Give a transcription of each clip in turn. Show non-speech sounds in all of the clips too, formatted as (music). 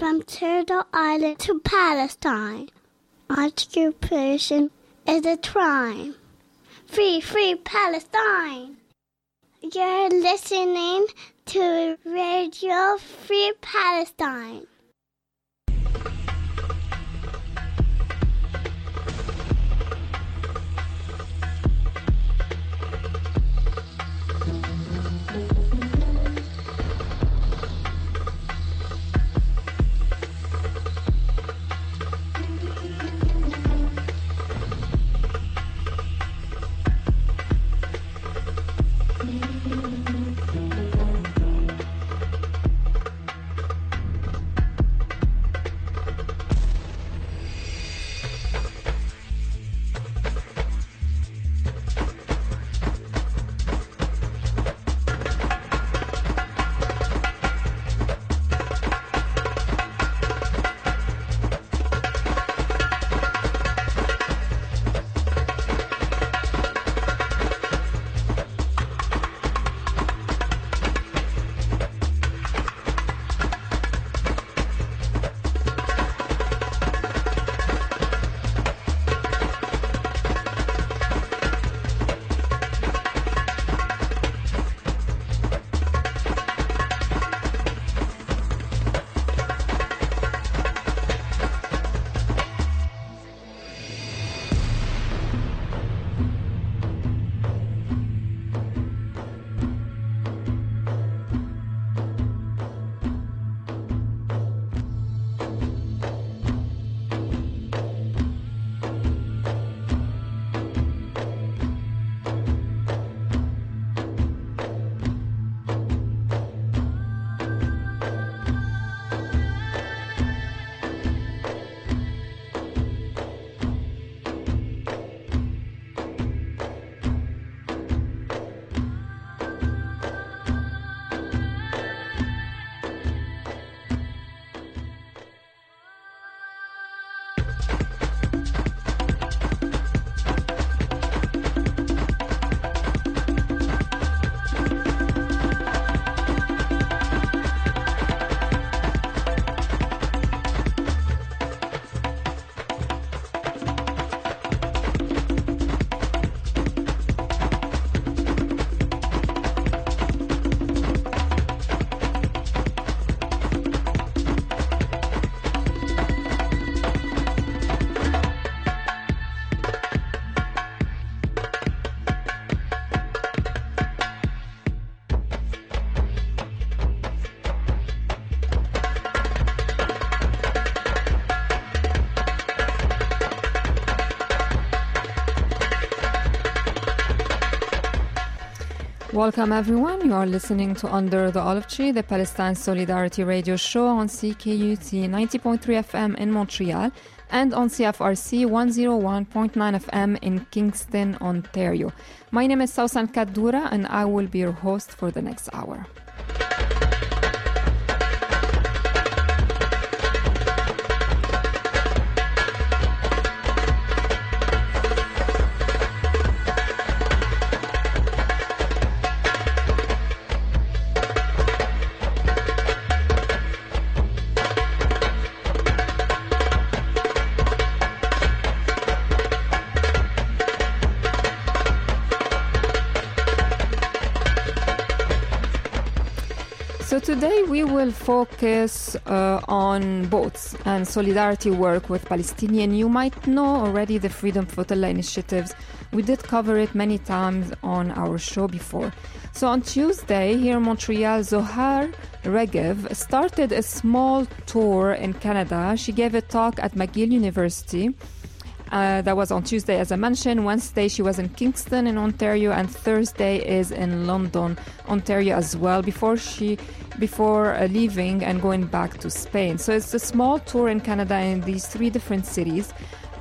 from Turtle Island to Palestine. Occupation is a crime. Free, free Palestine! You're listening to Radio Free Palestine. Welcome everyone. You are listening to Under the Olive Tree, the Palestine Solidarity Radio Show on CKUT 90.3 FM in Montreal and on CFRC 101.9 FM in Kingston, Ontario. My name is Sawssan Kaddoura and I will be your host for the next hour. Will focus uh, on boats and solidarity work with Palestinian. You might know already the Freedom Flotilla initiatives. We did cover it many times on our show before. So on Tuesday here in Montreal, Zohar Regev started a small tour in Canada. She gave a talk at McGill University. Uh, that was on Tuesday, as I mentioned. Wednesday, she was in Kingston in Ontario, and Thursday is in London, Ontario as well. Before she, before uh, leaving and going back to Spain. So it's a small tour in Canada in these three different cities.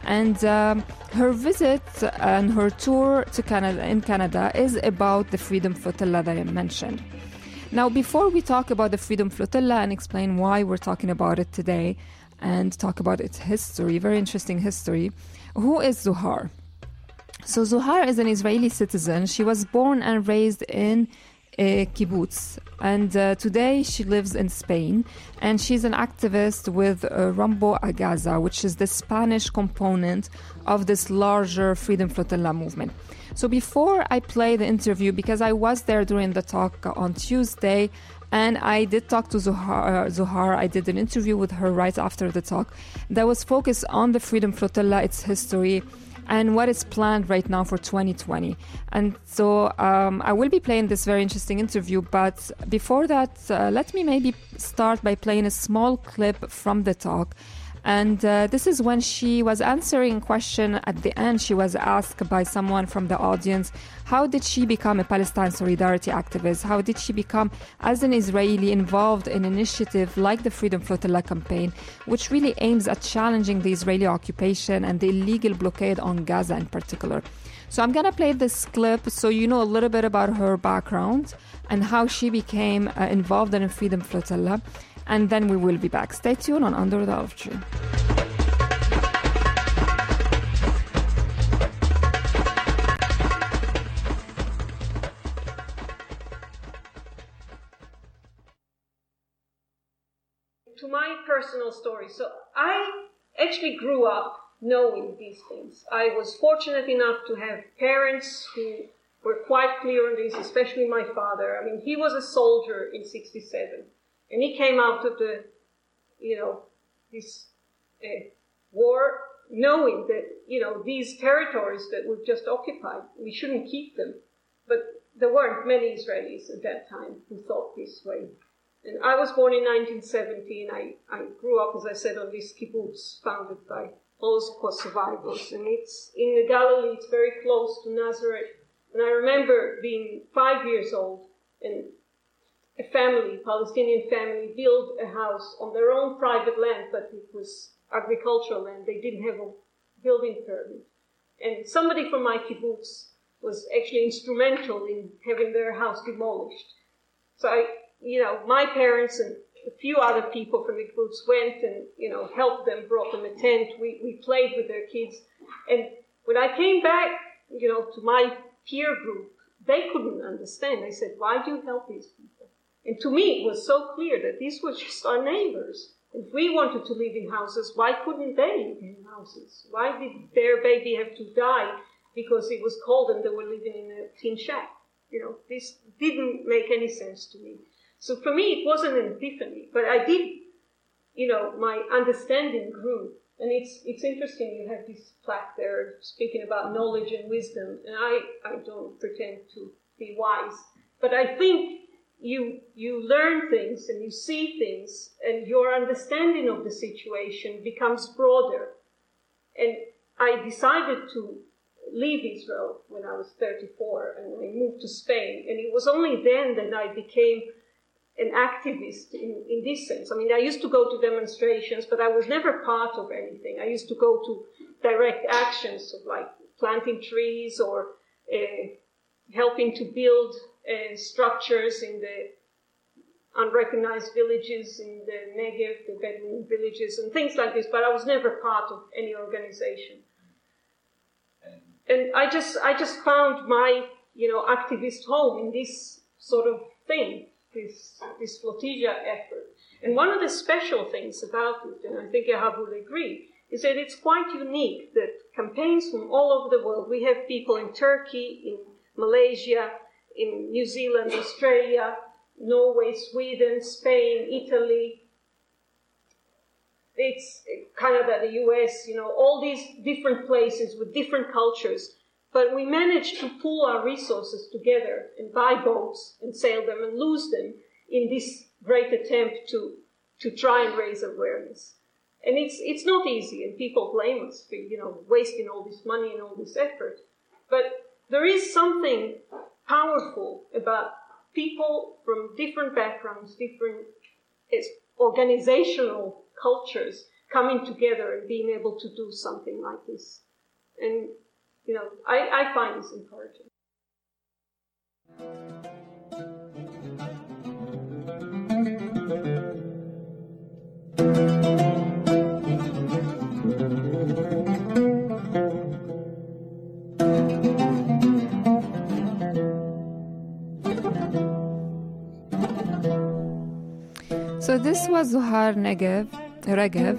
And um, her visit and her tour to Canada in Canada is about the Freedom Flotilla that I mentioned. Now, before we talk about the Freedom Flotilla and explain why we're talking about it today and talk about its history, very interesting history, who is Zohar? So, Zohar is an Israeli citizen. She was born and raised in a kibbutz. And uh, today she lives in Spain and she's an activist with uh, Rumbo a Gaza, which is the Spanish component of this larger Freedom Flotilla movement. So before I play the interview, because I was there during the talk on Tuesday, and I did talk to Zohar, uh, Zohar. I did an interview with her right after the talk that was focused on the Freedom Flotilla, its history, and what is planned right now for 2020. And so um, I will be playing this very interesting interview. But before that, uh, let me maybe start by playing a small clip from the talk. And uh, this is when she was answering question at the end. She was asked by someone from the audience, How did she become a Palestine solidarity activist? How did she become, as an Israeli, involved in initiative like the Freedom Flotilla campaign, which really aims at challenging the Israeli occupation and the illegal blockade on Gaza in particular? So I'm to play this clip so you know a little bit about her background and how she became uh, involved in Freedom Flotilla and then we will be back. Stay tuned on Under the Olive Tree. To my personal story, so I actually grew up knowing these things. I was fortunate enough to have parents who were quite clear on this, especially my father. I mean, he was a soldier in 67 and he came out of the, you know, this uh, war knowing that, you know, these territories that we've just occupied, we shouldn't keep them. But there weren't many Israelis at that time who thought this way. And I was born in 1970, and I, I grew up, as I said, on this kibbutz founded by Holocaust survivors. And it's in the Galilee, it's very close to Nazareth. And I remember being five years old and a family, Palestinian family, built a house on their own private land, but it was agricultural land. They didn't have a building permit. And somebody from my kibbutz was actually instrumental in having their house demolished. So I, you know, my parents and a few other people from the kibbutz went and, you know, helped them, brought them a tent. We, we played with their kids. And when I came back, you know, to my peer group, they couldn't understand. They said, why do you help these people? And to me, it was so clear that these were just our neighbors. If we wanted to live in houses, why couldn't they live in houses? Why did their baby have to die because it was cold and they were living in a tin shack? You know, this didn't make any sense to me. So for me, it wasn't an epiphany, but I did, you know, my understanding grew. And it's, it's interesting, you have this plaque there speaking about knowledge and wisdom, and I, I don't pretend to be wise, but I think you you learn things and you see things and your understanding of the situation becomes broader. And i decided to leave israel when i was 34 and i moved to spain. And it was only then that i became an activist in, in this sense. I mean i used to go to demonstrations but i was never part of anything. I used to go to direct actions of like planting trees or uh, helping to build uh, structures in the unrecognized villages in the Negev, the Bedouin villages, and things like this, but I was never part of any organization. And I just, I just found my, you know, activist home in this sort of thing, this, this flotilla effort. And one of the special things about it, and I think Ahab will agree, is that it's quite unique that campaigns from all over the world, we have people in Turkey, in Malaysia, in New Zealand, Australia, Norway, Sweden, Spain, Italy, it's Canada, the US, you know, all these different places with different cultures. But we managed to pool our resources together and buy boats and sail them and lose them in this great attempt to, to try and raise awareness. And it's, it's not easy, and people blame us for, you know, wasting all this money and all this effort. But there is something powerful about people from different backgrounds, different organizational cultures coming together and being able to do something like this. And, you know, I, I find this encouraging. This was Zohar Negev. Regev.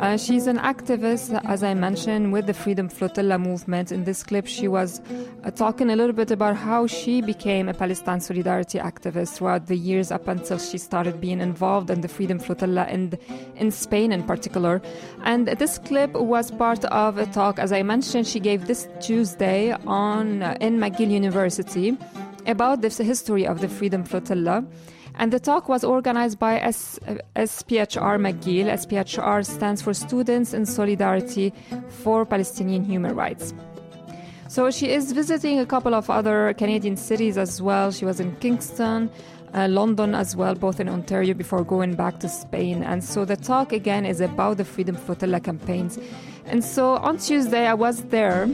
Uh, she's an activist, as I mentioned, with the Freedom Flotilla movement. In this clip, she was uh, talking a little bit about how she became a Palestine solidarity activist throughout the years up until she started being involved in the Freedom Flotilla in, in Spain in particular. And this clip was part of a talk, as I mentioned, she gave this Tuesday on uh, in McGill University about the history of the Freedom Flotilla. And the talk was organized by S- SPHR McGill. SPHR stands for Students in Solidarity for Palestinian Human Rights. So she is visiting a couple of other Canadian cities as well. She was in Kingston, uh, London as well, both in Ontario before going back to Spain. And so the talk again is about the Freedom Flotilla campaigns. And so on Tuesday, I was there.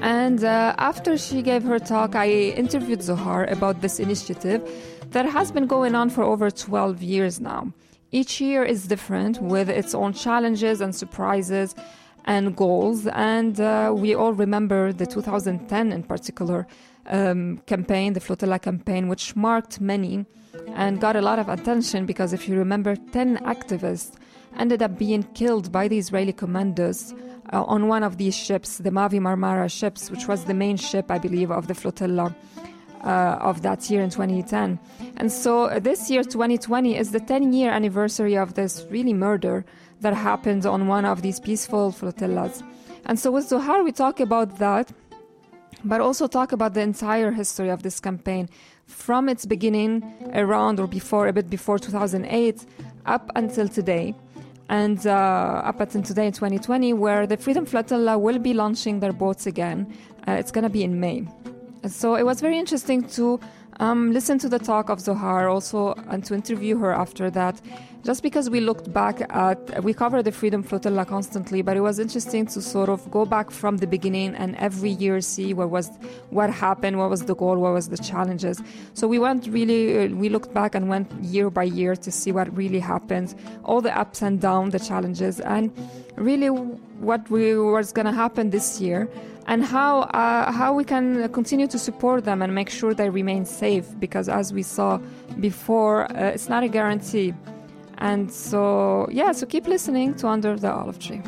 And uh, after she gave her talk, I interviewed Zohar about this initiative that has been going on for over 12 years now. Each year is different with its own challenges and surprises and goals. And uh, we all remember the 2010 in particular um, campaign, the Flotilla campaign, which marked many and got a lot of attention because if you remember, 10 activists ended up being killed by the Israeli commandos uh, on one of these ships, the Mavi Marmara ships, which was the main ship, I believe, of the flotilla uh, of that year in 2010. And so uh, this year, 2020, is the 10 year anniversary of this really murder that happened on one of these peaceful flotillas. And so with Zohar, we talk about that, but also talk about the entire history of this campaign from its beginning around or before, a bit before 2008, up until today. And uh, up until today, in 2020, where the Freedom Flotilla will be launching their boats again. Uh, it's going to be in May. So it was very interesting to um, listen to the talk of Zohar also and to interview her after that. Just because we looked back at, we cover the Freedom Flotilla constantly, but it was interesting to sort of go back from the beginning and every year see what was, what happened, what was the goal, what was the challenges. So we went really, uh, we looked back and went year by year to see what really happened, all the ups and downs, the challenges, and really what we, was going to happen this year and how uh, how we can continue to support them and make sure they remain safe because as we saw before uh, it's not a guarantee and so yeah so keep listening to under the olive tree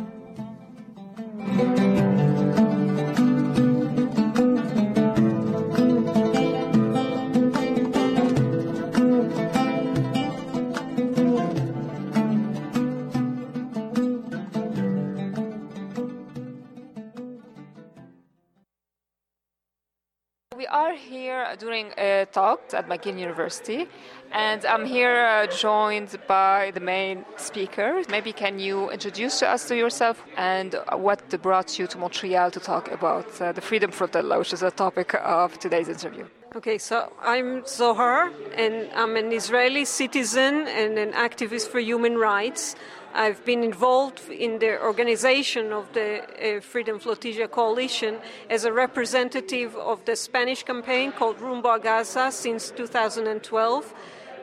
here doing a talk at McGill University, and I'm here uh, joined by the main speaker. Maybe can you introduce to us to yourself and what brought you to Montreal to talk about uh, the Freedom Flotilla, which is a topic of today's interview? Okay, so I'm Zohar, and I'm an Israeli citizen and an activist for human rights. I've been involved in the organization of the uh, Freedom Flotilla Coalition as a representative of the Spanish campaign called Rumbo a Gaza since 2012.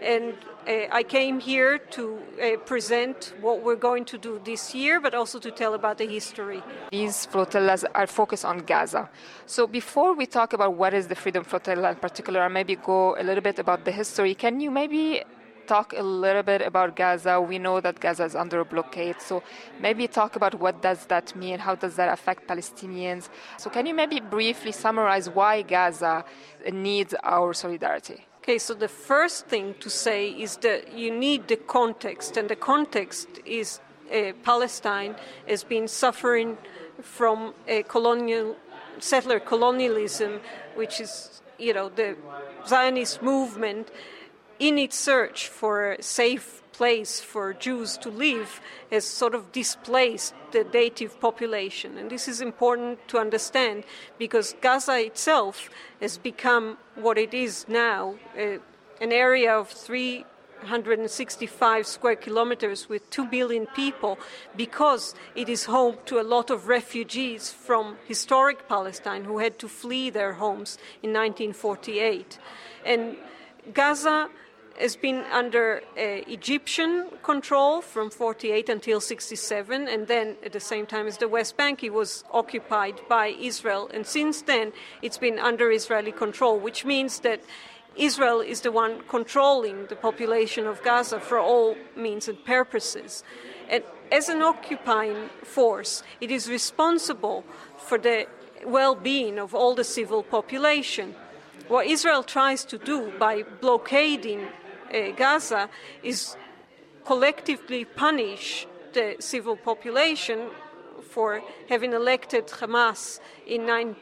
And uh, I came here to uh, present what we're going to do this year, but also to tell about the history. These flotillas are focused on Gaza. So before we talk about what is the Freedom Flotilla in particular, maybe go a little bit about the history, can you maybe talk a little bit about Gaza. We know that Gaza is under a blockade, so maybe talk about what does that mean, how does that affect Palestinians. So can you maybe briefly summarize why Gaza needs our solidarity? Okay, so the first thing to say is that you need the context, and the context is uh, Palestine has been suffering from a colonial settler colonialism, which is you know the Zionist movement in its search for a safe place for Jews to live, has sort of displaced the native population. And this is important to understand because Gaza itself has become what it is now uh, an area of 365 square kilometers with 2 billion people because it is home to a lot of refugees from historic Palestine who had to flee their homes in 1948. And Gaza has been under uh, Egyptian control from 48 until 67, and then at the same time as the West Bank, it was occupied by Israel. And since then, it's been under Israeli control, which means that Israel is the one controlling the population of Gaza for all means and purposes. And as an occupying force, it is responsible for the well being of all the civil population. What Israel tries to do by blockading Gaza is collectively punish the civil population for having elected Hamas in, nine,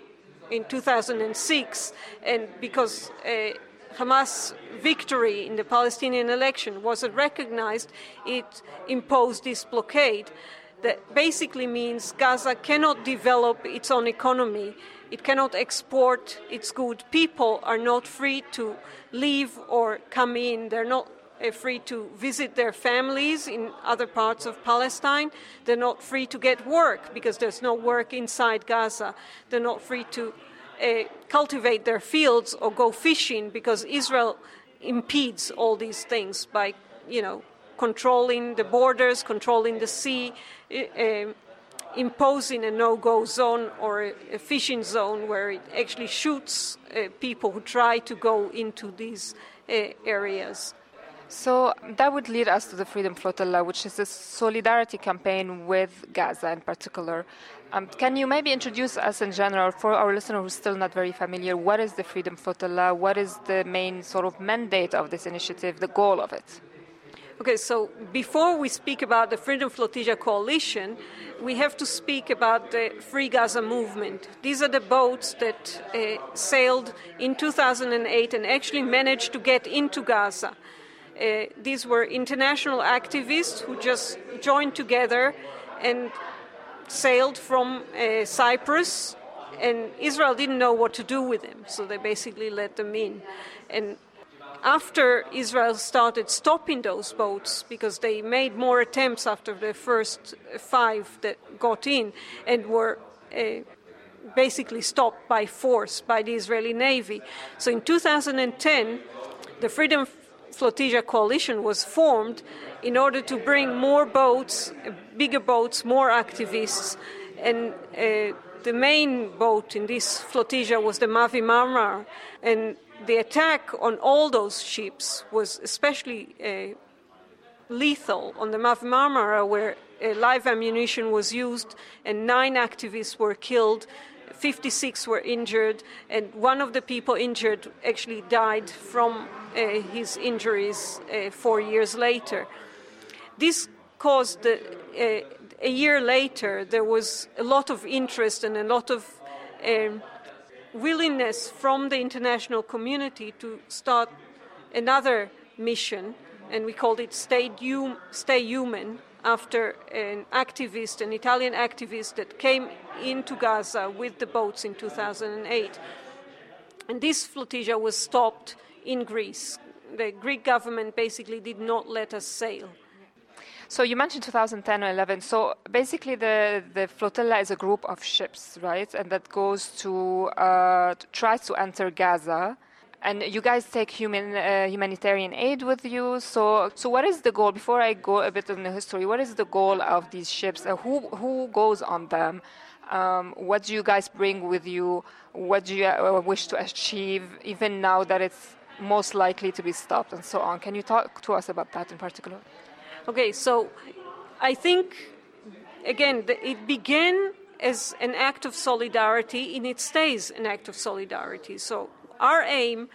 in 2006, and because uh, Hamas victory in the Palestinian election wasn't recognized, it imposed this blockade that basically means Gaza cannot develop its own economy. It cannot export its goods. People are not free to leave or come in. They're not uh, free to visit their families in other parts of Palestine. They're not free to get work because there's no work inside Gaza. They're not free to uh, cultivate their fields or go fishing because Israel impedes all these things by, you know, controlling the borders, controlling the sea, uh, imposing a no-go zone or a, a, fishing zone where it actually shoots uh, people who try to go into these uh, areas. So that would lead us to the Freedom Flotilla, which is a solidarity campaign with Gaza in particular. Um, can you maybe introduce us in general for our listener who's still not very familiar? What is the Freedom Flotilla? What is the main sort of mandate of this initiative, the goal of it? Okay, so before we speak about the Freedom Flotilla Coalition, we have to speak about the Free Gaza movement. These are the boats that uh, sailed in 2008 and actually managed to get into Gaza. Uh, these were international activists who just joined together and sailed from uh, Cyprus, and Israel didn't know what to do with them, so they basically let them in. And after Israel started stopping those boats, because they made more attempts after the first five that got in and were uh, basically stopped by force by the Israeli Navy. So in 2010, the Freedom Flotilla Coalition was formed in order to bring more boats, bigger boats, more activists. And uh, the main boat in this flotilla was the Mavi Marmara. And the attack on all those ships was especially uh, lethal on the Mavi Marmara, where uh, live ammunition was used and nine activists were killed. 56 were injured, and one of the people injured actually died from uh, his injuries uh, four years later. This caused, uh, a year later, there was a lot of interest and a lot of um, willingness from the international community to start another mission, and we called it Stay, hum- Stay Human, after an activist, an Italian activist that came into Gaza with the boats in 2008. And this flotilla was stopped in Greece. The Greek government basically did not let us sail. So you mentioned 2010 or 11. So basically, the, the flotilla is a group of ships, right? And that goes to uh, tries to enter Gaza. And you guys take human uh, humanitarian aid with you. So, so what is the goal? Before I go a bit in the history, what is the goal of these ships? Uh, who who goes on them? Um, what do you guys bring with you? What do you uh, wish to achieve? Even now that it's most likely to be stopped and so on. Can you talk to us about that in particular? Okay, so I think, again, it began as an act of solidarity and it stays an act of solidarity. So our aim,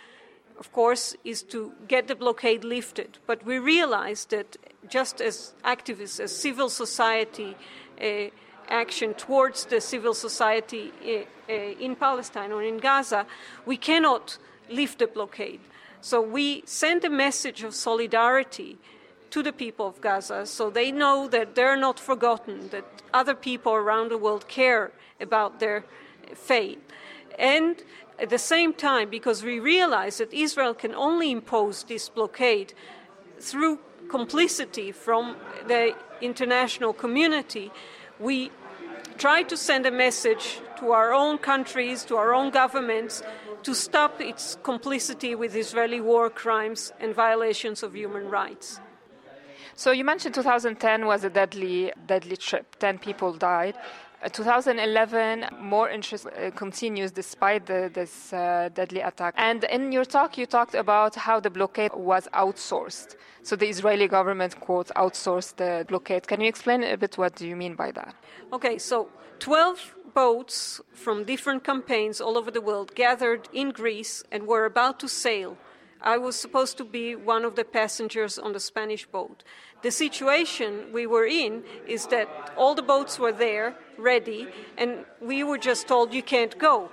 of course, is to get the blockade lifted. But we realize that just as activists, as civil society, uh, action towards the civil society uh, uh, in Palestine or in Gaza, we cannot lift the blockade. So we send a message of solidarity to the people of Gaza so they know that they're not forgotten, that other people around the world care about their fate. And at the same time, because we realize that Israel can only impose this blockade through complicity from the international community, we try to send a message to our own countries, to our own governments, to stop its complicity with Israeli war crimes and violations of human rights. So you mentioned 2010 was a deadly, deadly trip. Ten people died. 2011, more interest uh, continues despite the, this uh, deadly attack. And in your talk, you talked about how the blockade was outsourced. So the Israeli government, quote, outsourced the blockade. Can you explain a bit what do you mean by that? Okay, so 12 boats from different campaigns all over the world gathered in Greece and were about to sail. I was supposed to be one of the passengers on the Spanish boat. The situation we were in is that all the boats were there, ready, and we were just told you can't go.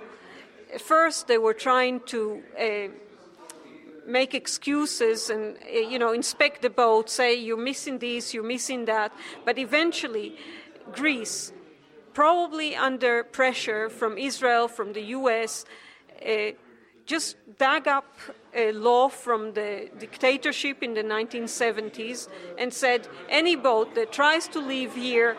First, they were trying to uh, make excuses and uh, you know inspect the boat, say you're missing this, you're missing that, but eventually, Greece probably under pressure from Israel, from the US, uh, just dug up a law from the dictatorship in the 1970s and said any boat that tries to leave here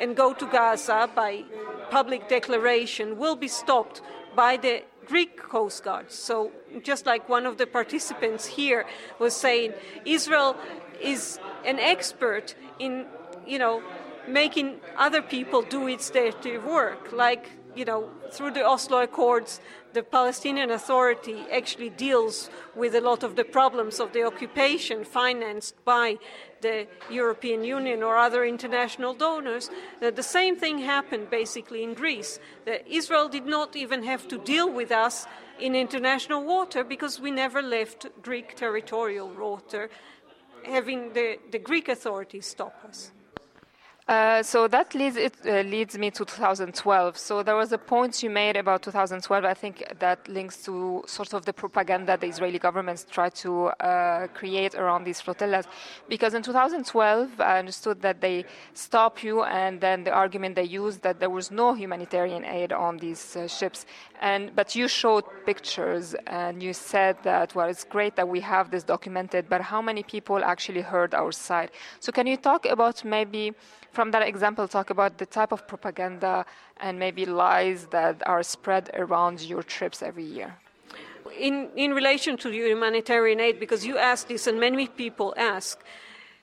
and go to Gaza by public declaration will be stopped by the Greek Coast Guard. So, just like one of the participants here was saying, Israel is an expert in, you know, making other people do its dirty work. Like, you know, through the Oslo Accords, the Palestinian Authority actually deals with a lot of the problems of the occupation financed by the European Union or other international donors. Uh, the same thing happened basically in Greece. That Israel did not even have to deal with us in international water because we never left Greek territorial water, having the, the Greek authorities stop us. Uh, so that leads it uh, leads me to 2012. So there was a point you made about 2012. I think that links to sort of the propaganda the Israeli governments tried to uh, create around these flotillas, because in 2012 I understood that they stopped you, and then the argument they used that there was no humanitarian aid on these uh, ships, and but you showed pictures and you said that well it's great that we have this documented, but how many people actually heard our side? So can you talk about maybe from that example, talk about the type of propaganda and maybe lies that are spread around your trips every year. In, in relation to humanitarian aid, because you asked this and many people ask,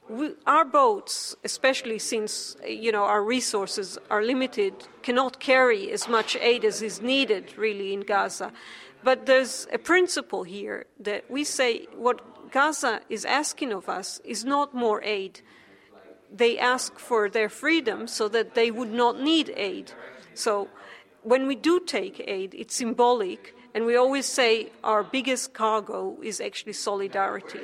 we, our boats, especially since you know our resources are limited, cannot carry as much aid as is needed really in Gaza. But there's a principle here that we say what Gaza is asking of us is not more aid they ask for their freedom so that they would not need aid. So when we do take aid, it's symbolic, and we always say our biggest cargo is actually solidarity.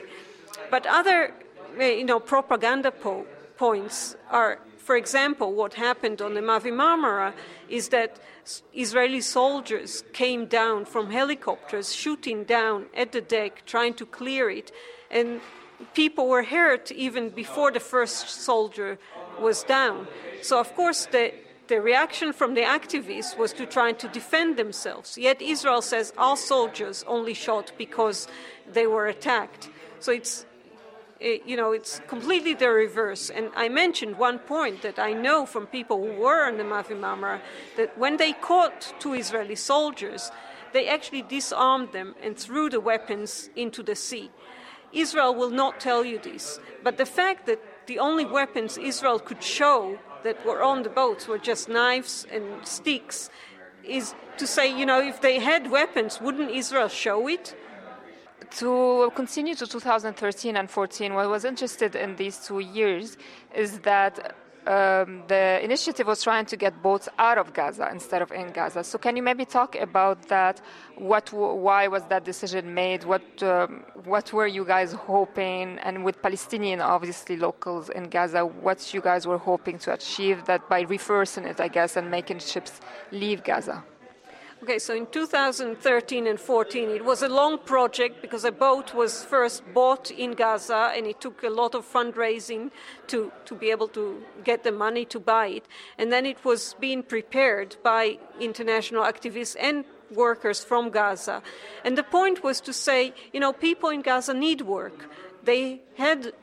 But other, eh, you know, propaganda po- points are, for example, what happened on the Mavi Marmara is that Israeli soldiers came down from helicopters, shooting down at the deck, trying to clear it, and people were hurt even before the first soldier was down. So, of course, the, the reaction from the activists was to try to defend themselves. Yet Israel says all soldiers only shot because they were attacked. So it's eh, you know, it's completely the reverse. And I mentioned one point that I know from people who were in the Mavi Marmara that when they caught two Israeli soldiers, they actually disarmed them and threw the weapons into the sea. Israel will not tell you this. But the fact that the only weapons Israel could show that were on the boats were just knives and sticks is to say, you know, if they had weapons, wouldn't Israel show it? To continue to 2013 and 14, what was interested in these two years is that um, the initiative was trying to get boats out of Gaza instead of in Gaza. So can you maybe talk about that? What, why was that decision made? What, um, what were you guys hoping? And with Palestinian, obviously locals in Gaza, what you guys were hoping to achieve that by reversing it, I guess, and making ships leave Gaza? Okay, so in 2013 and 14, it was a long project because a boat was first bought in Gaza and it took a lot of fundraising to, to be able to get the money to buy it. And then it was being prepared by international activists and workers from Gaza. And the point was to say, you know, people in Gaza need work. They had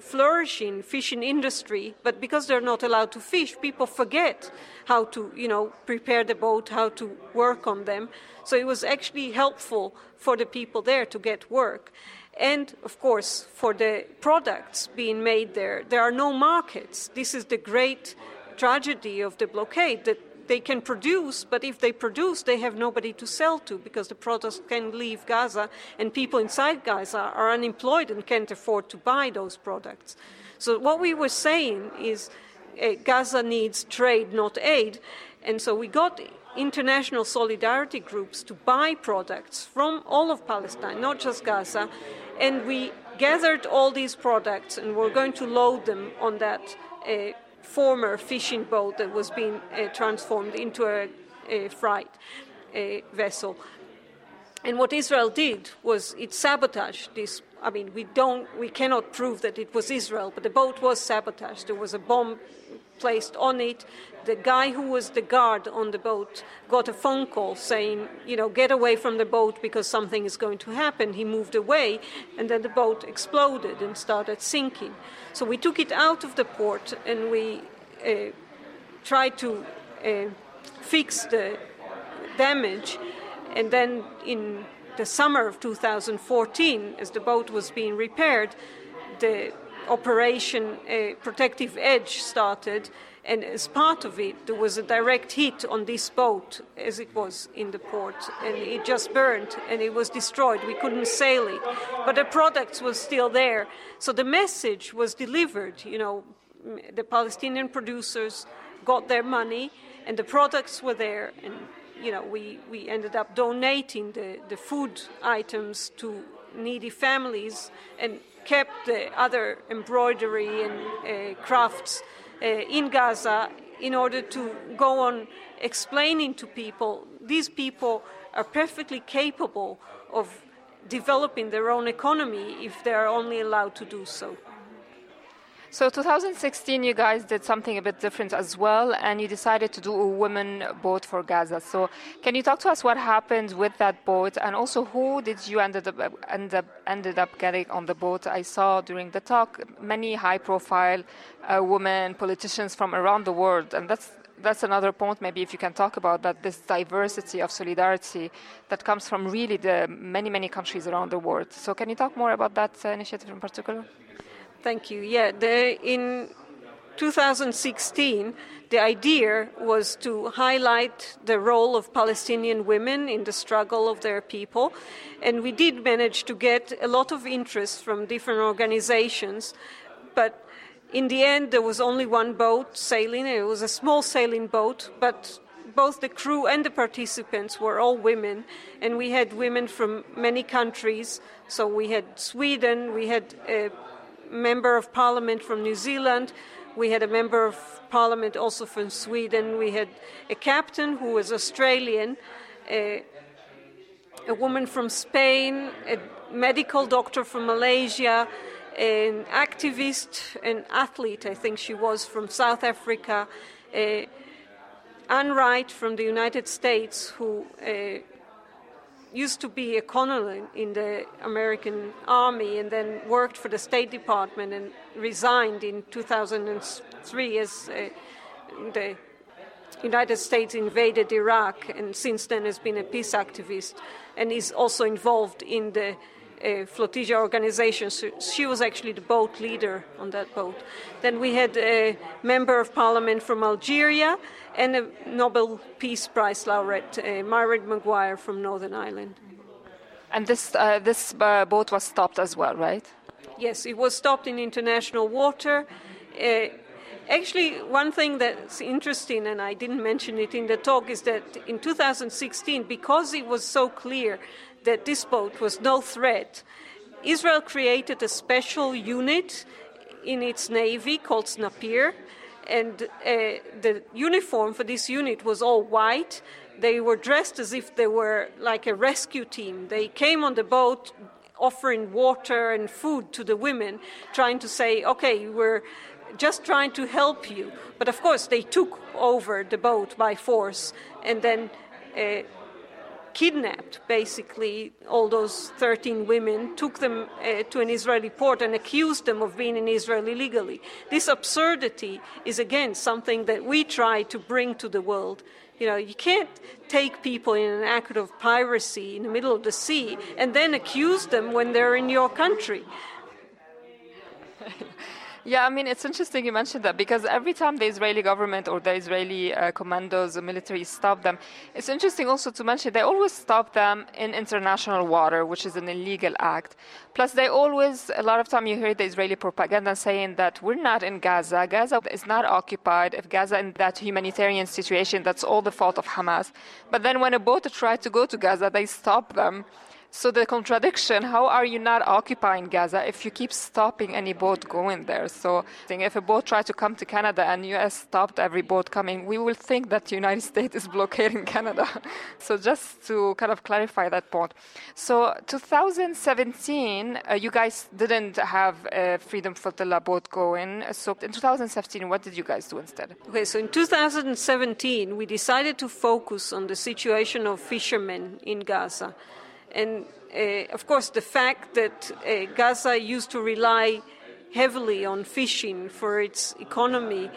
flourishing fishing industry, but because they're not allowed to fish, people forget how to, you know, prepare the boat, how to work on them. So it was actually helpful for the people there to get work. And of course, for the products being made there, there are no markets. This is the great tragedy of the blockade that they can produce, but if they produce, they have nobody to sell to because the products can leave Gaza and people inside Gaza are unemployed and can't afford to buy those products. So, what we were saying is uh, Gaza needs trade, not aid. And so we got international solidarity groups to buy products from all of Palestine, not just Gaza. And we gathered all these products and we're going to load them on that uh, former fishing boat that was being uh, transformed into a, a freight a vessel. And what Israel did was it sabotaged this. I mean, we don't, we cannot prove that it was Israel, but the boat was sabotaged. There was a bomb placed on it. The guy who was the guard on the boat got a phone call saying, you know, get away from the boat because something is going to happen. He moved away, and then the boat exploded and started sinking. So we took it out of the port and we uh, tried to uh, fix the damage. And then in the summer of 2014, as the boat was being repaired, the Operation Protective Edge started, and as part of it, there was a direct hit on this boat as it was in the port, and it just burned and it was destroyed. We couldn't sail it, but the products were still there. So the message was delivered. You know, the Palestinian producers got their money, and the products were there, and you know, we, we ended up donating the, the food items to needy families and kept the other embroidery and uh, crafts uh, in Gaza in order to go on explaining to people these people are perfectly capable of developing their own economy if they are only allowed to do so. So 2016, you guys did something a bit different as well, and you decided to do a women boat for Gaza. So can you talk to us what happened with that boat, and also who did you ended up end up ended up getting on the boat? I saw during the talk many high-profile uh, women politicians from around the world, and that's that's another point. Maybe if you can talk about that, this diversity of solidarity that comes from really the many many countries around the world. So can you talk more about that uh, initiative in particular? Thank you. Yeah, the, in 2016, the idea was to highlight the role of Palestinian women in the struggle of their people. And we did manage to get a lot of interest from different organizations. But in the end, there was only one boat sailing. It was a small sailing boat, but both the crew and the participants were all women. And we had women from many countries. So we had Sweden, we had uh, member of parliament from New Zealand. We had a member of parliament also from Sweden. We had a captain who was Australian, a, a woman from Spain, a medical doctor from Malaysia, an activist, an athlete, I think she was from South Africa, uh, Ann Wright from the United States, who uh, used to be a colonel in the American Army and then worked for the State Department and resigned in 2003 as uh, the United States invaded Iraq and since then has been a peace activist and is also involved in the uh, flotilla organization. So she was actually the boat leader on that boat. Then we had a member of parliament from Algeria and a Nobel Peace Prize laureate, uh, Mairead Maguire from Northern Ireland. And this, uh, this uh, boat was stopped as well, right? Yes, it was stopped in international water. Uh, actually, one thing that's interesting, and I didn't mention it in the talk, is that in 2016, because it was so clear that this boat was no threat, Israel created a special unit in its navy called Snapir, and uh, the uniform for this unit was all white. They were dressed as if they were like a rescue team. They came on the boat offering water and food to the women, trying to say, okay, we're just trying to help you. But of course, they took over the boat by force and then uh, kidnapped basically all those 13 women, took them uh, to an Israeli port and accused them of being in Israel illegally. This absurdity is again something that we try to bring to the world. You know, you can't take people in an act of piracy in the middle of the sea and then accuse them when they're in your country. (laughs) Yeah, I mean, it's interesting you mentioned that because every time the Israeli government or the Israeli uh, commandos or military stop them, it's interesting also to mention they always stop them in international water, which is an illegal act. Plus, they always, a lot of time you hear the Israeli propaganda saying that we're not in Gaza. Gaza is not occupied. If Gaza in that humanitarian situation, that's all the fault of Hamas. But then when a boat tried to go to Gaza, they stop them so the contradiction, how are you not occupying Gaza if you keep stopping any boat going there? So if a boat tried to come to Canada and US stopped every boat coming, we will think that the United (laughs) States is blockading Canada. (laughs) so just to kind of clarify that point. So 2017, uh, you guys didn't have a Freedom Flotilla boat going. So in 2017, what did you guys do instead? Okay, so in 2017, we decided to focus on the situation of fishermen in Gaza. And uh, of course, the fact that uh, Gaza used to rely heavily on fishing for its economy.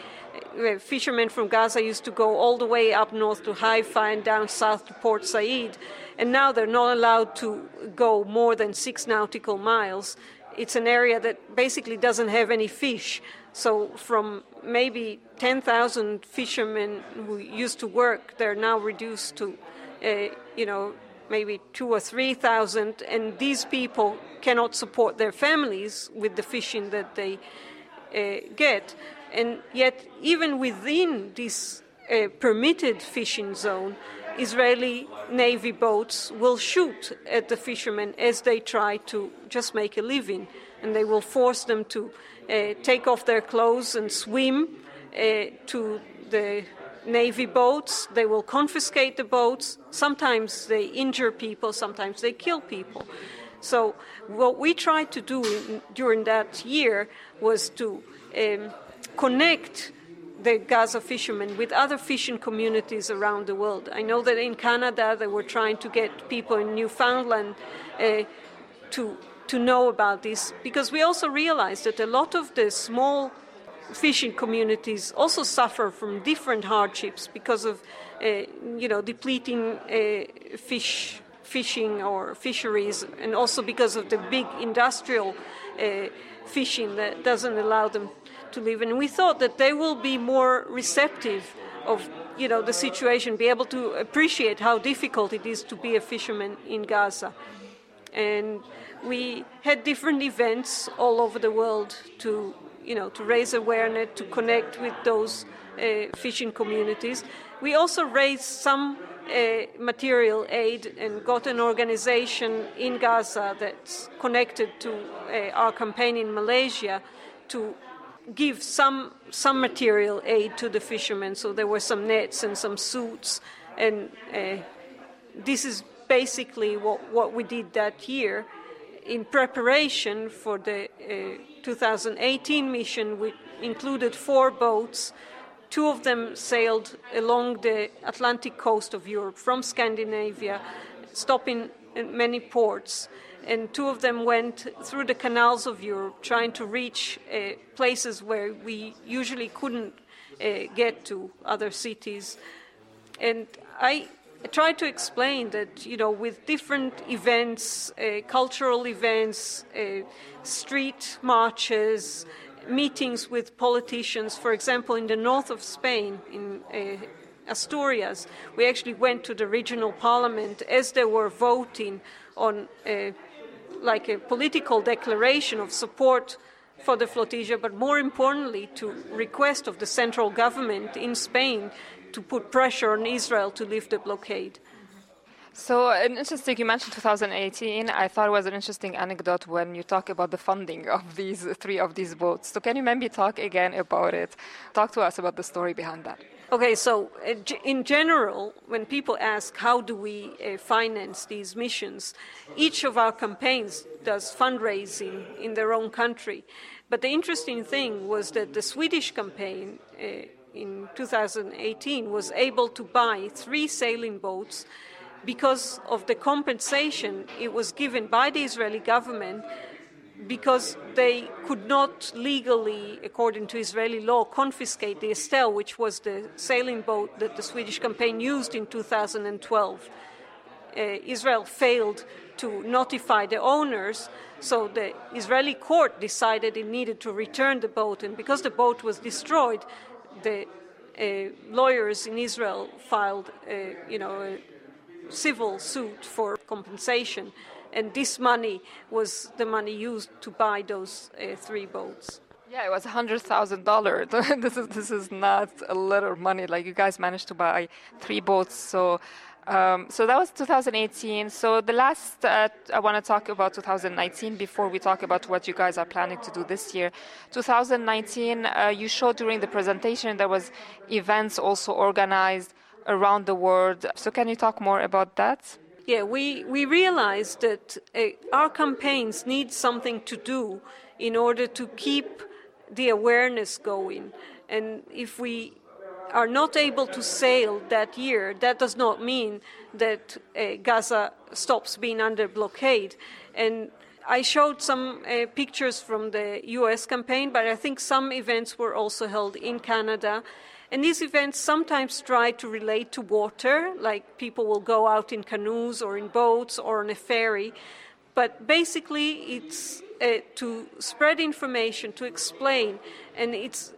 Uh, fishermen from Gaza used to go all the way up north to Haifa and down south to Port Said, and now they're not allowed to go more than six nautical miles. It's an area that basically doesn't have any fish. So, from maybe 10,000 fishermen who used to work, they're now reduced to, uh, you know, maybe two or three thousand, and these people cannot support their families with the fishing that they uh, get. And yet, even within this uh, permitted fishing zone, Israeli Navy boats will shoot at the fishermen as they try to just make a living, and they will force them to uh, take off their clothes and swim uh, to the Navy boats. They will confiscate the boats. Sometimes they injure people, sometimes they kill people. So, what we tried to do during that year was to um, connect the Gaza fishermen with other fishing communities around the world. I know that in Canada they were trying to get people in Newfoundland uh, to to know about this because we also realized that a lot of the small fishing communities also suffer from different hardships because of, uh, you know, depleting uh, fish fishing or fisheries, and also because of the big industrial uh, fishing that doesn't allow them to live. And we thought that they will be more receptive of you know the situation, be able to appreciate how difficult it is to be a fisherman in Gaza. And we had different events all over the world to you know, to raise awareness, to connect with those uh, fishing communities. We also raised some uh, material aid and got an organization in Gaza that's connected to uh, our campaign in Malaysia to give some some material aid to the fishermen. So there were some nets and some suits, and uh, this is basically what, what we did that year in preparation for the uh, 2018 mission, which included four boats. Two of them sailed along the Atlantic coast of Europe from Scandinavia, stopping in many ports. And two of them went through the canals of Europe, trying to reach uh, places where we usually couldn't uh, get to, other cities. And I I tried to explain that, you know, with different events, uh, cultural events, uh, street marches, meetings with politicians, for example, in the north of Spain, in uh, Asturias, we actually went to the regional parliament as they were voting on uh, like a political declaration of support for the flotilla, but more importantly, to request of the central government in Spain to put pressure on Israel to lift the blockade. So, an interesting, you mentioned 2018. I thought it was an interesting anecdote when you talk about the funding of these three of these boats. So, can you maybe talk again about it? Talk to us about the story behind that. Okay, so uh, in general, when people ask how do we uh, finance these missions, each of our campaigns does fundraising in their own country. But the interesting thing was that the Swedish campaign uh, in 2018 was able to buy three sailing boats because of the compensation it was given by the Israeli government because they could not legally, according to Israeli law, confiscate the Estelle, which was the sailing boat that the Swedish campaign used in 2012. Uh, Israel failed to notify the owners. So the Israeli court decided it needed to return the boat, and because the boat was destroyed, the uh, lawyers in Israel filed, you know, a civil suit for compensation, and this money was the money used to buy those uh, three boats. Yeah, it was hundred thousand dollars. (laughs) This is this is not a little money. Like you guys managed to buy three boats, so um, so that was 2018. So the last, uh, I want to talk about 2019 before we talk about what you guys are planning to do this year. 2019, uh, you showed during the presentation there was events also organized around the world. So can you talk more about that? Yeah, we, we realized that uh, our campaigns need something to do in order to keep the awareness going. And if we are not able to sail that year, that does not mean that uh, Gaza stops being under blockade. And I showed some uh, pictures from the US campaign, but I think some events were also held in Canada. And these events sometimes try to relate to water, like people will go out in canoes or in boats or on a ferry. But basically, it's uh, to spread information, to explain, and it's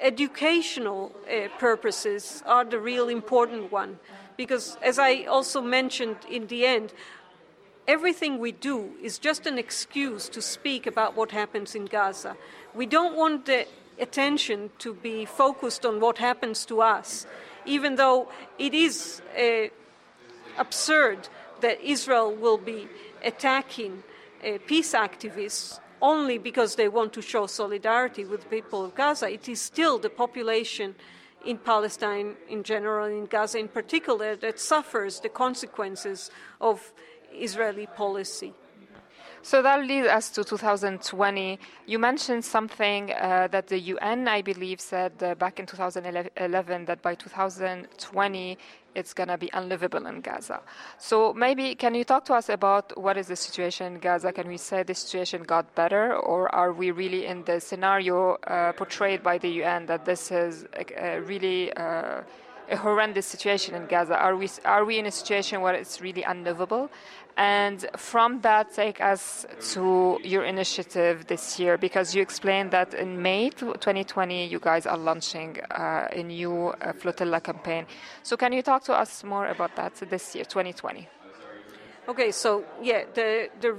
educational uh, purposes are the real important one. Because as i also mentioned in the end everything we do is just an excuse to speak about what happens in gaza. We don't want the attention to be focused on what happens to us even though it is uh, absurd that israel will be attacking uh, peace activists only because they want to show solidarity with the people of Gaza. It is still the population in Palestine in general, in Gaza in particular, that suffers the consequences of Israeli policy. So that leads us to 2020. You mentioned something uh, that the UN, I believe, said uh, back in 2011 that by 2020 it's going to be unlivable in Gaza. So maybe can you talk to us about what is the situation in Gaza? Can we say the situation got better, or are we really in the scenario uh, portrayed by the UN that this is a really uh, a horrendous situation in Gaza? Are we are we in a situation where it's really unlivable? And from that, take us to your initiative this year because you explained that in May 2020, you guys are launching uh, a new uh, flotilla campaign. So, can you talk to us more about that this year, 2020? Okay, so yeah, the, the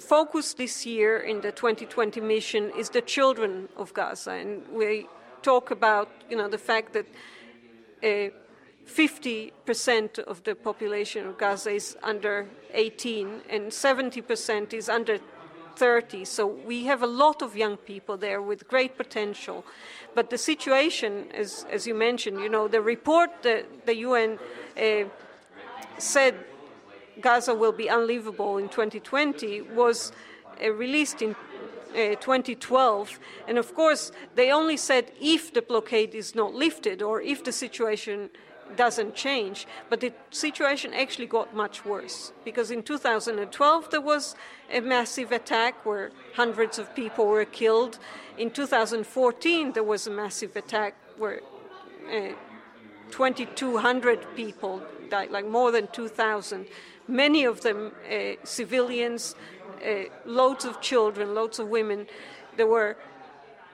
focus this year in the 2020 mission is the children of Gaza, and we talk about you know the fact that. Uh, 50% of the population of Gaza is under 18 and 70% is under 30. So we have a lot of young people there with great potential. But the situation, as, as you mentioned, you know, the report that the UN uh, said Gaza will be unlivable in 2020 was uh, released in uh, 2012. And of course, they only said if the blockade is not lifted or if the situation doesn't change. But the situation actually got much worse because in 2012 there was a massive attack where hundreds of people were killed. In 2014 there was a massive attack where uh, 2,200 people died, like more than 2,000. Many of them uh, civilians, uh, loads of children, loads of women. There were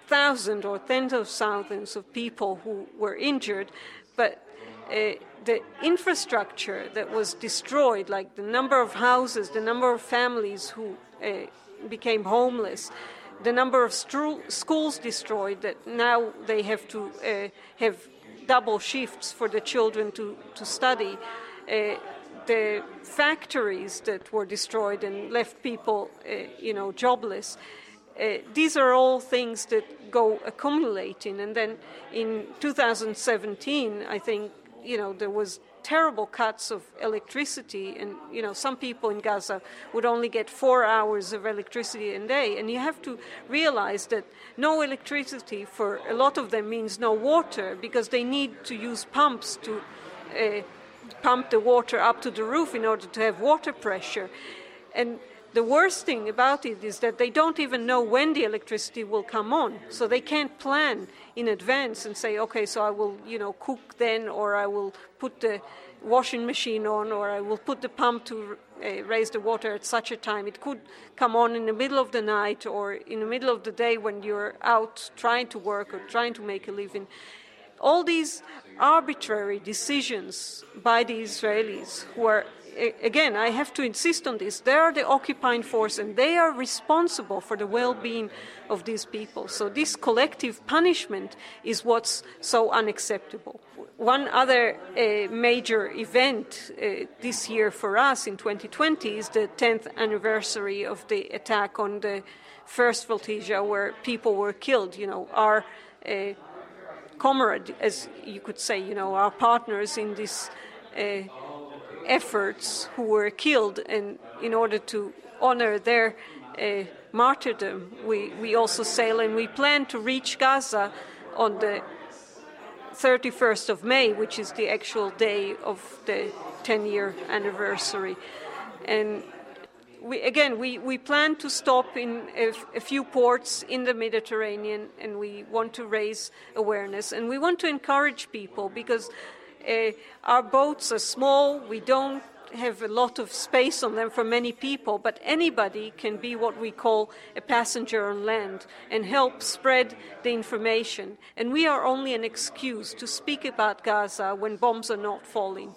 thousands or tens of thousands of people who were injured, but uh, the infrastructure that was destroyed, like the number of houses, the number of families who uh, became homeless, the number of stru- schools destroyed, that now they have to uh, have double shifts for the children to, to study, uh, the factories that were destroyed and left people, uh, you know, jobless. Uh, these are all things that go accumulating. And then in 2017, I think you know, there was terrible cuts of electricity, and you know, some people in Gaza would only get four hours of electricity a day, and you have to realize that no electricity for a lot of them means no water because they need to use pumps to uh, pump the water up to the roof in order to have water pressure, and the worst thing about it is that they don't even know when the electricity will come on. So they can't plan in advance and say, okay, so I will, you know, cook then, or I will put the washing machine on, or I will put the pump to uh, raise the water at such a time. It could come on in the middle of the night or in the middle of the day when you're out trying to work or trying to make a living. All these arbitrary decisions by the Israelis who are again, I have to insist on this. They are the occupying force and they are responsible for the well being of these people. So, this collective punishment is what's so unacceptable. One other uh, major event uh, this year for us in 2020 is the 10th anniversary of the attack on the first Flotilla, where people were killed. You know, our uh, comrade, as you could say, you know, our partners in these uh, efforts who were killed, and in order to honor their uh, martyrdom, we, we also sail and we plan to reach Gaza on the 31st of May, which is the actual day of the 10 year anniversary. And we, again, we, we plan to stop in a, few ports in the Mediterranean and we want to raise awareness and we want to encourage people because uh, our boats are small, we don't have a lot of space on them for many people, but anybody can be what we call a passenger on land and help spread the information. And we are only an excuse to speak about Gaza when bombs are not falling.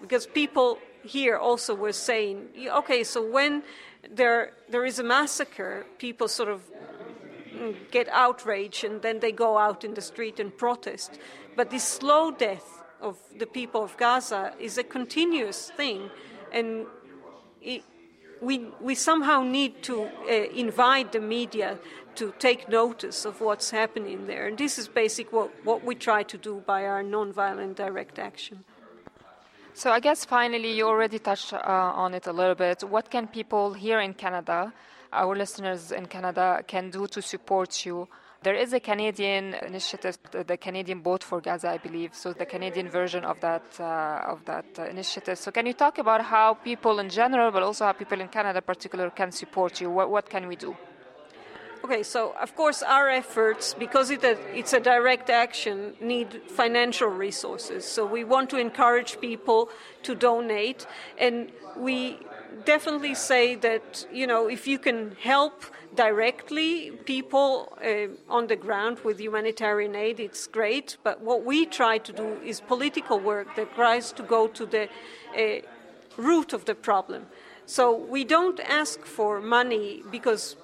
Because people here also were saying, okay, so when there, there is a massacre, people sort of mm, get outraged and then they go out in the street and protest. But this slow death of the people of Gaza is a continuous thing, and it, we, we somehow need to uh, invite the media to take notice of what's happening there. And this is basically what, what we try to do by our nonviolent direct action. So, I guess finally, you already touched uh, on it a little bit. What can people here in Canada, our listeners in Canada, can do to support you? There is a Canadian initiative, the Canadian Boat for Gaza, I believe. So the Canadian version of that uh, of that uh, initiative. So can you talk about how people in general, but also how people in Canada, in particular, can support you? What what can we do? Okay, so of course our efforts, because it, it's a direct action, need financial resources. So we want to encourage people to donate, and we definitely say that you know if you can help directly people uh, on the ground with humanitarian aid it's great. But what we try to do is political work that tries to go to the uh, root of the problem. So we don't ask for money because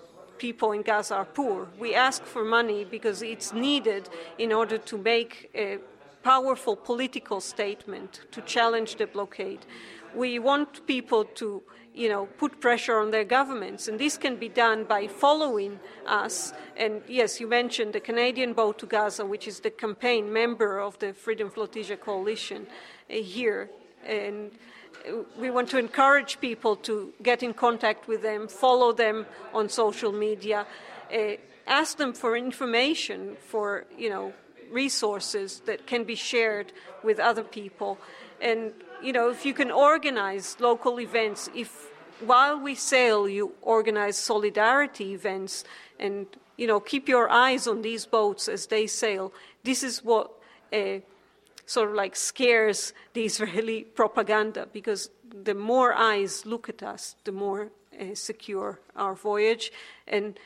people in Gaza are poor we ask for money because it's needed in order to make a powerful political statement to challenge the blockade we want people to you know, put pressure on their governments. And this can be done by following us. And yes, you mentioned the Canadian Boat to Gaza, which is the campaign member of the Freedom Flotilla Coalition uh, here. And we want to encourage people to get in contact with them, follow them on social media, uh, ask them for information, for, you know, resources that can be shared with other people. And you know, if you can organize local events, if while we sail you organize solidarity events and you know keep your eyes on these boats as they sail, this is what uh, sort of like scares the Israeli (laughs) propaganda because the more eyes look at us, the more uh, secure our voyage and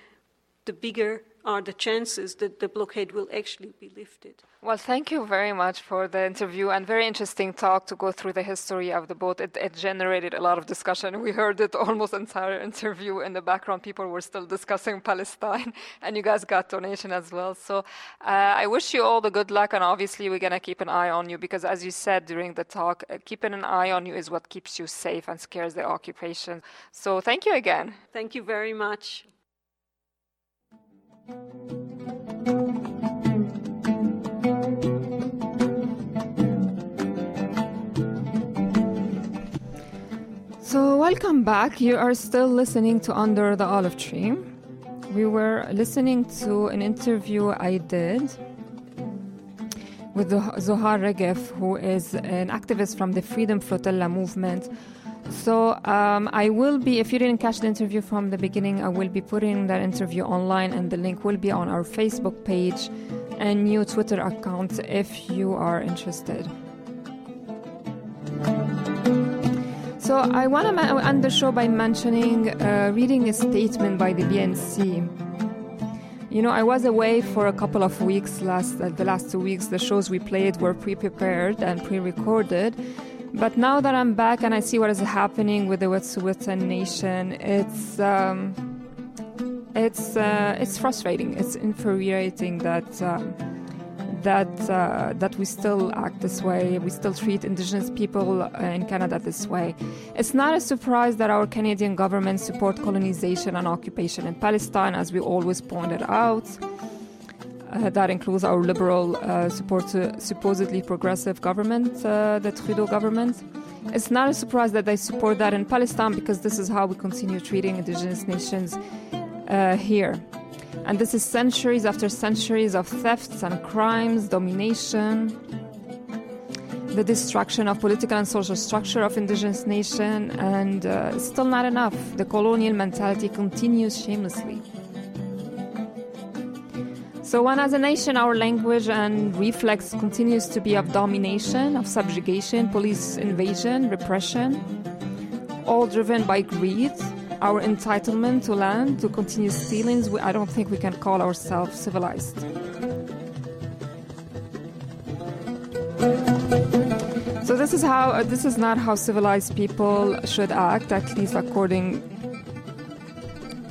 the bigger are the chances that the blockade will actually be lifted. Well, thank you very much for the interview and very interesting talk to go through the history of the boat. It, it generated a lot of discussion. We heard it (laughs) almost entire interview in the background. People were still discussing Palestine, (laughs) and you guys got donation as well. So uh, I wish you all the good luck, and obviously we're gonna keep an eye on you because, as you said during the talk, uh, keeping an eye on you is what keeps you safe and scares the occupation. So thank you again. Thank you very much. So, welcome back. You are still listening to Under the Olive Tree. We were listening to an interview I did with Zohar Regev, who is an activist from the Freedom Flotilla movement So um, I will be, if you didn't catch the interview from the beginning, I will be putting that interview online, and the link will be on our Facebook page and new Twitter account if you are interested. So I want to end the show by mentioning, uh, reading a statement by the BNC. You know, I was away for a couple of weeks last, uh, the last two weeks. The shows we played were pre-prepared and pre-recorded. But now that I'm back and I see what is happening with the Wet'suwet'en Nation, it's um, it's uh, it's frustrating. It's infuriating that. Um, that uh, that we still act this way. We still treat Indigenous people uh, in Canada this way. It's not a surprise that our Canadian government support colonization and occupation in Palestine, as we always pointed out. Uh, that includes our liberal uh, support to supposedly progressive government, uh, the Trudeau government. It's not a surprise that they support that in Palestine because this is how we continue treating Indigenous nations uh, here. And this is centuries after centuries of thefts and crimes, domination, the destruction of political and social structure of indigenous nation, and uh, still not enough. The colonial mentality continues shamelessly. So when as a nation our language and reflex continues to be of domination, of subjugation, police invasion, repression, all driven by greed, our entitlement to land, to continue stealing, I don't think we can call ourselves civilized. So this is how uh, this is not how civilized people should act, at least according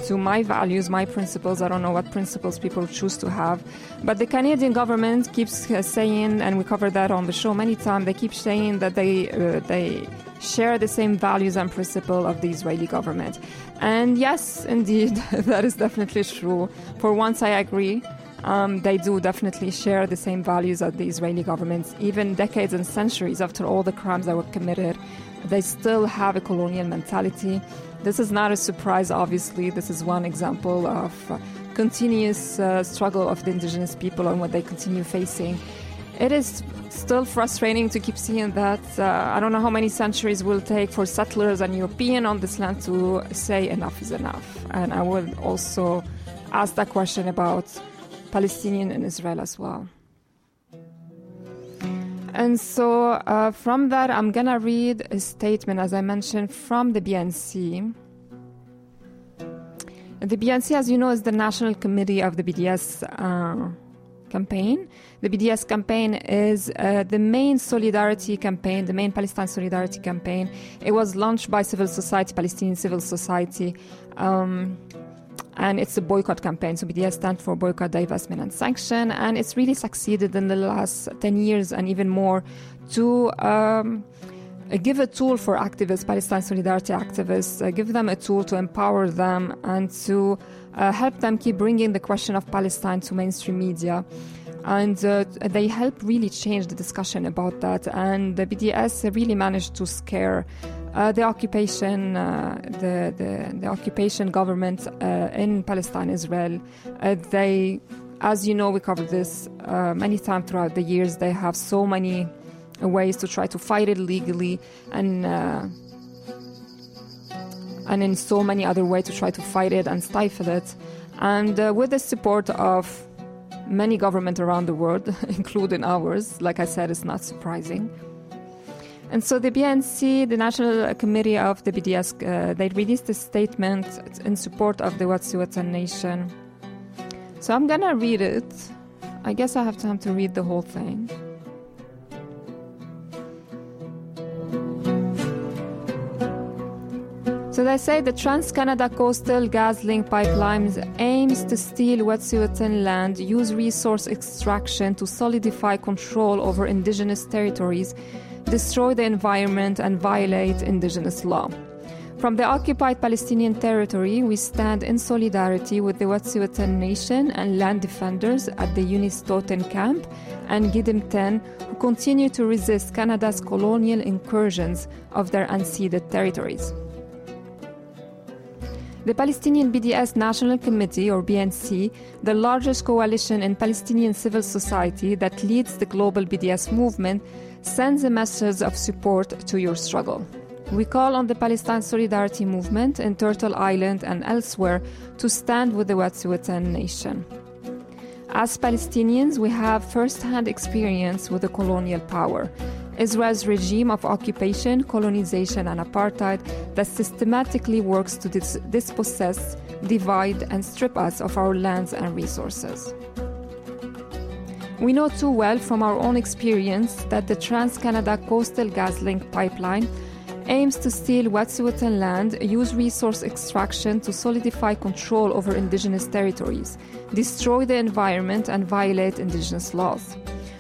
to my values, my principles. I don't know what principles people choose to have, but the Canadian government keeps uh, saying, and we covered that on the show many times. They keep saying that they uh, they share the same values and principle of the Israeli government. And yes, indeed, (laughs) that is definitely true. For once, I agree. Um, they do definitely share the same values as the Israeli government. Even decades and centuries after all the crimes that were committed, they still have a colonial mentality. This is not a surprise, obviously. This is one example of continuous uh, struggle of the indigenous people and what they continue facing. It is still frustrating to keep seeing that. Uh, I don't know how many centuries will take for settlers and European on this land to say enough is enough. And I would also ask that question about Palestinian and Israel as well. And so uh, from that, I'm going to read a statement, as I mentioned, from the BNC. The BNC, as you know, is the National Committee of the BDS uh, campaign. The BDS campaign is uh, the main solidarity campaign, the main Palestine solidarity campaign. It was launched by civil society, Palestinian civil society. Um, and it's a boycott campaign. So BDS stands for boycott, divestment, and sanction, and it's really succeeded in the last ten years and even more to um, give a tool for activists, Palestine solidarity activists, uh, give them a tool to empower them and to uh, help them keep bringing the question of Palestine to mainstream media. And uh, they help really change the discussion about that. And the BDS really managed to scare uh, the occupation, uh, the, the, the occupation government uh, in Palestine, Israel. Uh, they, as you know, we covered this uh, many times throughout the years. They have so many ways to try to fight it legally, and and in so many other ways to try to fight it and stifle it. And with the support of many governments around the world, (laughs) including ours, like I said, it's not surprising. And so the BNC, the National Committee of the BDS, uh, they released a statement in support of the Wet'suwet'en Nation. So I'm gonna read it. I guess I have time to read the whole thing. So they say the TransCanada Coastal GasLink pipelines aims to steal Wet'suwet'en land, use resource extraction to solidify control over indigenous territories, destroy the environment and violate indigenous law. From the occupied Palestinian territory, we stand in solidarity with the Wet'suwet'en Nation and land defenders at the Unist'ot'en camp and Gidimt'en who continue to resist Canada's colonial incursions of their unceded territories. The Palestinian BDS National Committee, or BNC, the largest coalition in Palestinian civil society that leads the global BDS movement, sends a message of support to your struggle. We call on the Palestine Solidarity Movement in Turtle Island and elsewhere to stand with the Wet'suwet'en nation. As Palestinians, we have first hand experience with the colonial power, Israel's regime of occupation, colonization, and apartheid that systematically works to dis- dispossess, divide, and strip us of our lands and resources. We know too well from our own experience that the TransCanada Coastal GasLink pipeline aims to steal Wet'suwet'en land, use resource extraction to solidify control over indigenous territories, destroy the environment, and violate indigenous laws.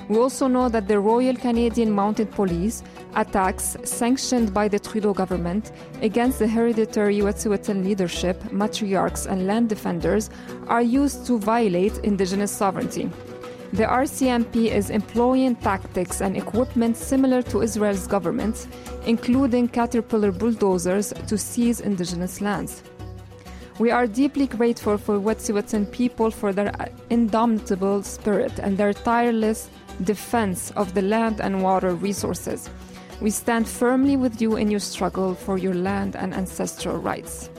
We also know that the Royal Canadian Mounted Police attacks sanctioned by the Trudeau government against the hereditary Wet'suwet'en leadership, matriarchs, and land defenders are used to violate indigenous sovereignty. The RCMP is employing tactics and equipment similar to Israel's government, including caterpillar bulldozers to seize indigenous lands. We are deeply grateful for Wet'suwet'en people for their indomitable spirit and their tireless defense of the land and water resources. We stand firmly with you in your struggle for your land and ancestral rights.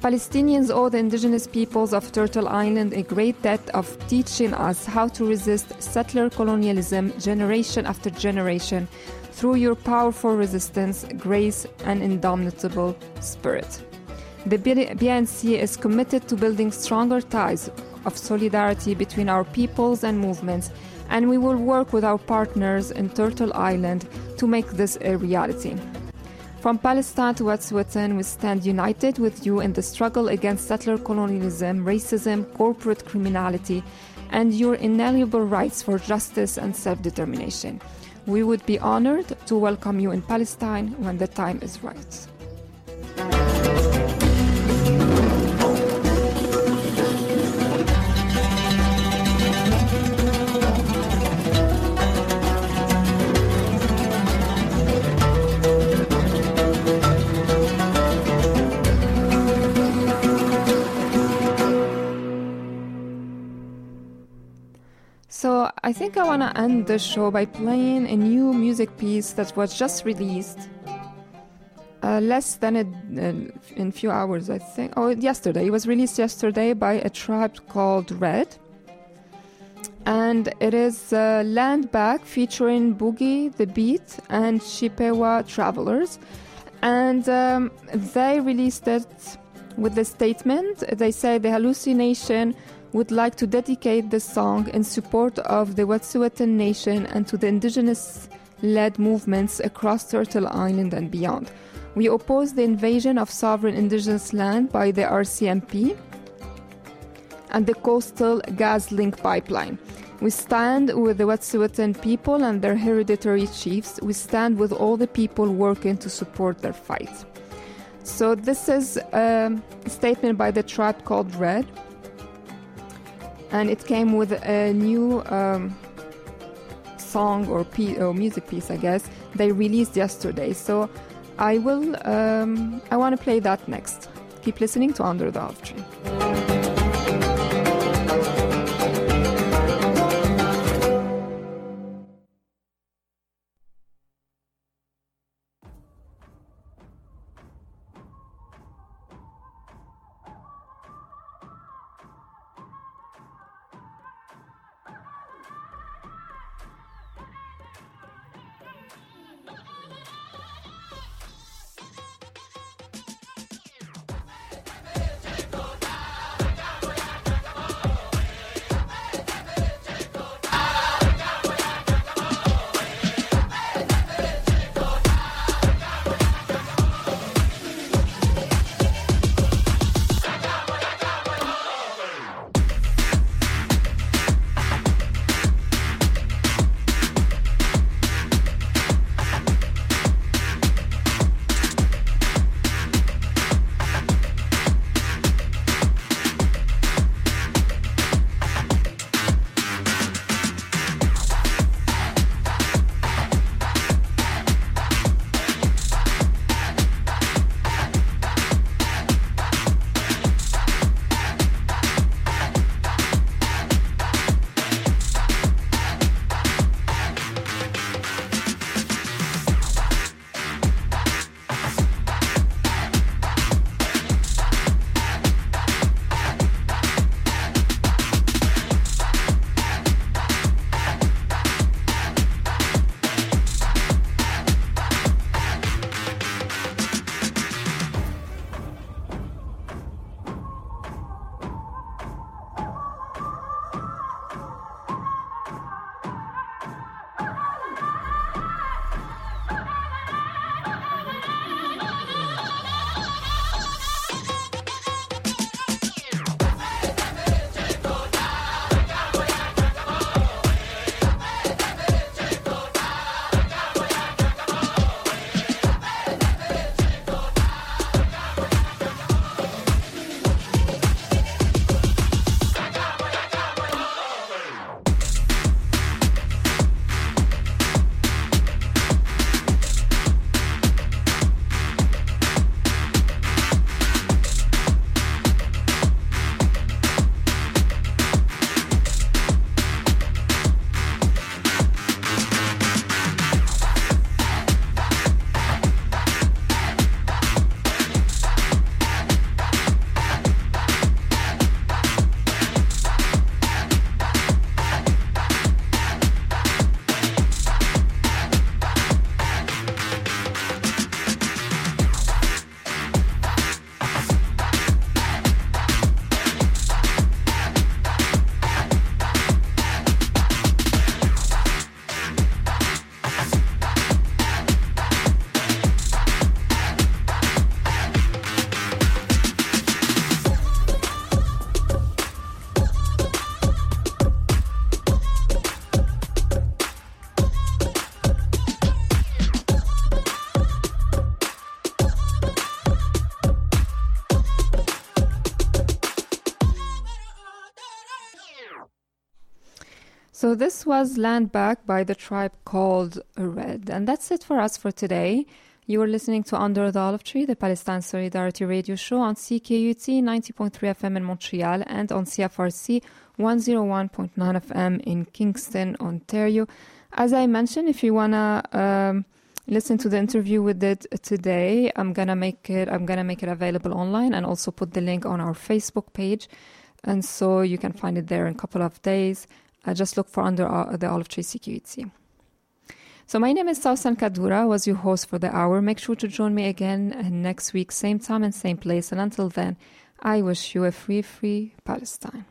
Palestinians owe the indigenous peoples of Turtle Island a great debt of teaching us how to resist settler colonialism generation after generation through your powerful resistance, grace, and indomitable spirit. The BNC is committed to building stronger ties of solidarity between our peoples and movements, and we will work with our partners in Turtle Island to make this a reality. From Palestine to Wet'suwet'en, we stand united with you in the struggle against settler colonialism, racism, corporate criminality, and your inalienable rights for justice and self determination. We would be honored to welcome you in Palestine when the time is right. I think I want to end the show by playing a new music piece that was just released uh, less than a, uh, in few hours, I think. Oh, yesterday. It was released yesterday by a tribe called Red. And it is uh, Land Back featuring Boogey The Beat and Chippewa Travelers. And um, they released it with the statement they say the Halluci Nation would like to dedicate this song in support of the Wet'suwet'en Nation and to the indigenous led movements across Turtle Island and beyond. We oppose the invasion of sovereign indigenous land by the RCMP and the coastal GasLink pipeline. We stand with the Wet'suwet'en people and their hereditary chiefs. We stand with all the people working to support their fight. So, this is a statement by the tribe called Red, and it came with a new um, song or, or music piece, I guess. They released yesterday. So, I will. Um, I want to play that next. Keep listening to Under the Olive Tree. So this was Land Back by the tribe called Red. And that's it for us for today. You are listening to Under the Olive Tree, the Palestine Solidarity Radio Show on CKUT 90.3 FM in Montreal and on CFRC 101.9 FM in Kingston, Ontario. As I mentioned, if you wanna um, listen to the interview we did today, I'm gonna make it. I'm gonna make it available online and also put the link on our Facebook page, and so you can find it there in a couple of days. Uh, just look for under uh, the Olive Tree CKUT. So my name is Sawssan Kaddoura. Was your host for the hour. Make sure to join me again uh, next week, same time and same place. And until then, I wish you a free, free Palestine.